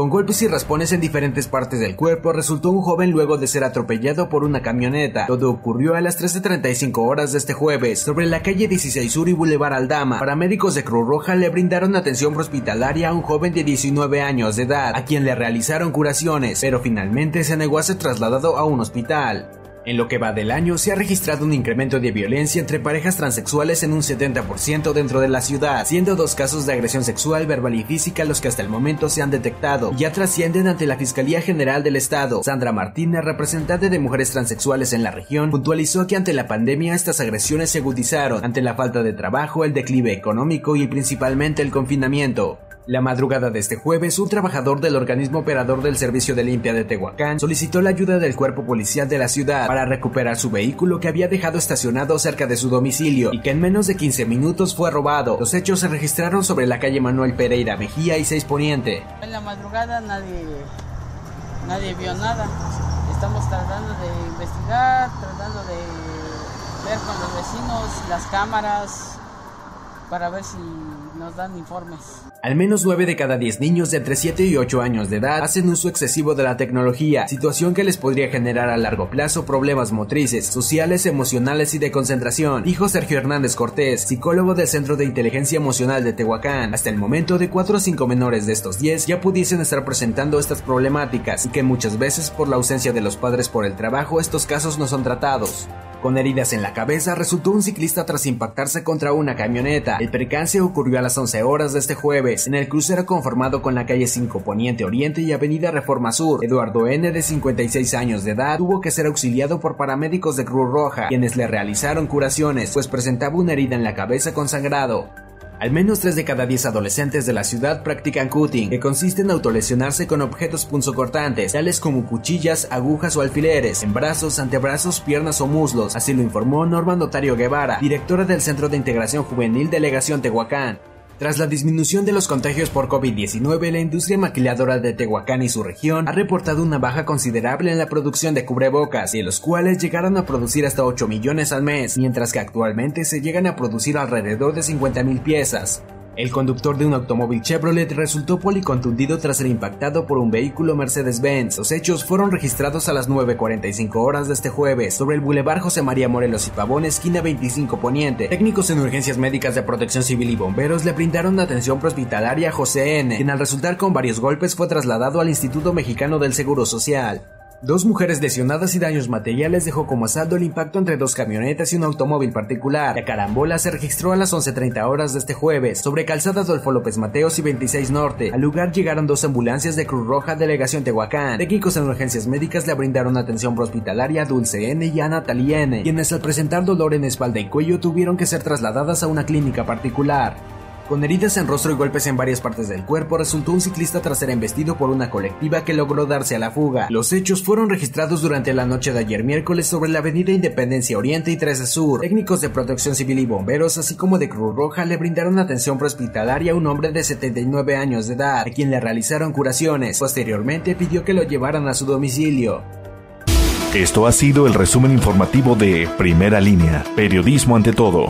Con golpes y raspones en diferentes partes del cuerpo, resultó un joven luego de ser atropellado por una camioneta. Todo ocurrió a las 13.35 horas de este jueves, sobre la calle 16 Sur y Boulevard Aldama. Paramédicos de Cruz Roja le brindaron atención hospitalaria a un joven de 19 años de edad, a quien le realizaron curaciones, pero finalmente se negó a ser trasladado a un hospital. En lo que va del año, se ha registrado un incremento de violencia entre parejas transexuales en un 70% dentro de la ciudad, siendo dos casos de agresión sexual, verbal y física los que hasta el momento se han detectado ya trascienden ante la Fiscalía General del Estado. Sandra Martínez, representante de mujeres transexuales en la región, puntualizó que ante la pandemia estas agresiones se agudizaron ante la falta de trabajo, el declive económico y principalmente el confinamiento. La madrugada de este jueves, un trabajador del organismo operador del Servicio de Limpia de Tehuacán solicitó la ayuda del cuerpo policial de la ciudad para recuperar su vehículo que había dejado estacionado cerca de su domicilio y que en menos de 15 minutos fue robado. Los hechos se registraron sobre la calle Manuel Pereira Mejía y 6 Poniente. En la madrugada nadie, nadie vio nada. Estamos tratando de investigar, tratando de ver con los vecinos las cámaras para ver si nos dan informes. Al menos 9 de cada 10 niños de entre 7 y 8 años de edad hacen uso excesivo de la tecnología, situación que les podría generar a largo plazo problemas motrices, sociales, emocionales y de concentración, dijo Sergio Hernández Cortés, psicólogo del Centro de Inteligencia Emocional de Tehuacán. Hasta el momento de 4 o 5 menores de estos 10 ya pudiesen estar presentando estas problemáticas y que muchas veces por la ausencia de los padres por el trabajo estos casos no son tratados. Con heridas en la cabeza resultó un ciclista tras impactarse contra una camioneta. El percance ocurrió a las 11 horas de este jueves en el crucero conformado con la calle 5 Poniente Oriente y Avenida Reforma Sur. Eduardo N. de 56 años de edad tuvo que ser auxiliado por paramédicos de Cruz Roja, quienes le realizaron curaciones, pues presentaba una herida en la cabeza con sangrado. Al menos 3 de cada 10 adolescentes de la ciudad practican cutting, que consiste en autolesionarse con objetos punzocortantes, tales como cuchillas, agujas o alfileres, en brazos, antebrazos, piernas o muslos, así lo informó Norma Notario Guevara, directora del Centro de Integración Juvenil Delegación Tehuacán. Tras la disminución de los contagios por COVID-19, la industria maquiladora de Tehuacán y su región ha reportado una baja considerable en la producción de cubrebocas, de los cuales llegaron a producir hasta 8 millones al mes, mientras que actualmente se llegan a producir alrededor de 50 mil piezas. El conductor de un automóvil Chevrolet resultó policontundido tras ser impactado por un vehículo Mercedes-Benz. Los hechos fueron registrados a las 9.45 horas de este jueves sobre el Boulevard José María Morelos y Pavón, esquina 25 Poniente. Técnicos en urgencias médicas de protección civil y bomberos le brindaron atención prehospitalaria a José N., quien al resultar con varios golpes fue trasladado al Instituto Mexicano del Seguro Social. Dos mujeres lesionadas y daños materiales dejó como saldo el impacto entre dos camionetas y un automóvil particular. La carambola se registró a las 11.30 horas de este jueves sobre calzada Adolfo López Mateos y 26 Norte. Al lugar llegaron dos ambulancias de Cruz Roja Delegación Tehuacán. Técnicos en urgencias médicas le brindaron atención hospitalaria a Dulce N y a Natalie N, quienes al presentar dolor en espalda y cuello tuvieron que ser trasladadas a una clínica particular. Con heridas en rostro y golpes en varias partes del cuerpo, resultó un ciclista tras ser embestido por una colectiva que logró darse a la fuga. Los hechos fueron registrados durante la noche de ayer miércoles sobre la avenida Independencia Oriente y 13 Sur. Técnicos de protección civil y bomberos, así como de Cruz Roja, le brindaron atención prehospitalaria a un hombre de 79 años de edad, a quien le realizaron curaciones. Posteriormente pidió que lo llevaran a su domicilio. Esto ha sido el resumen informativo de Primera Línea, Periodismo ante todo.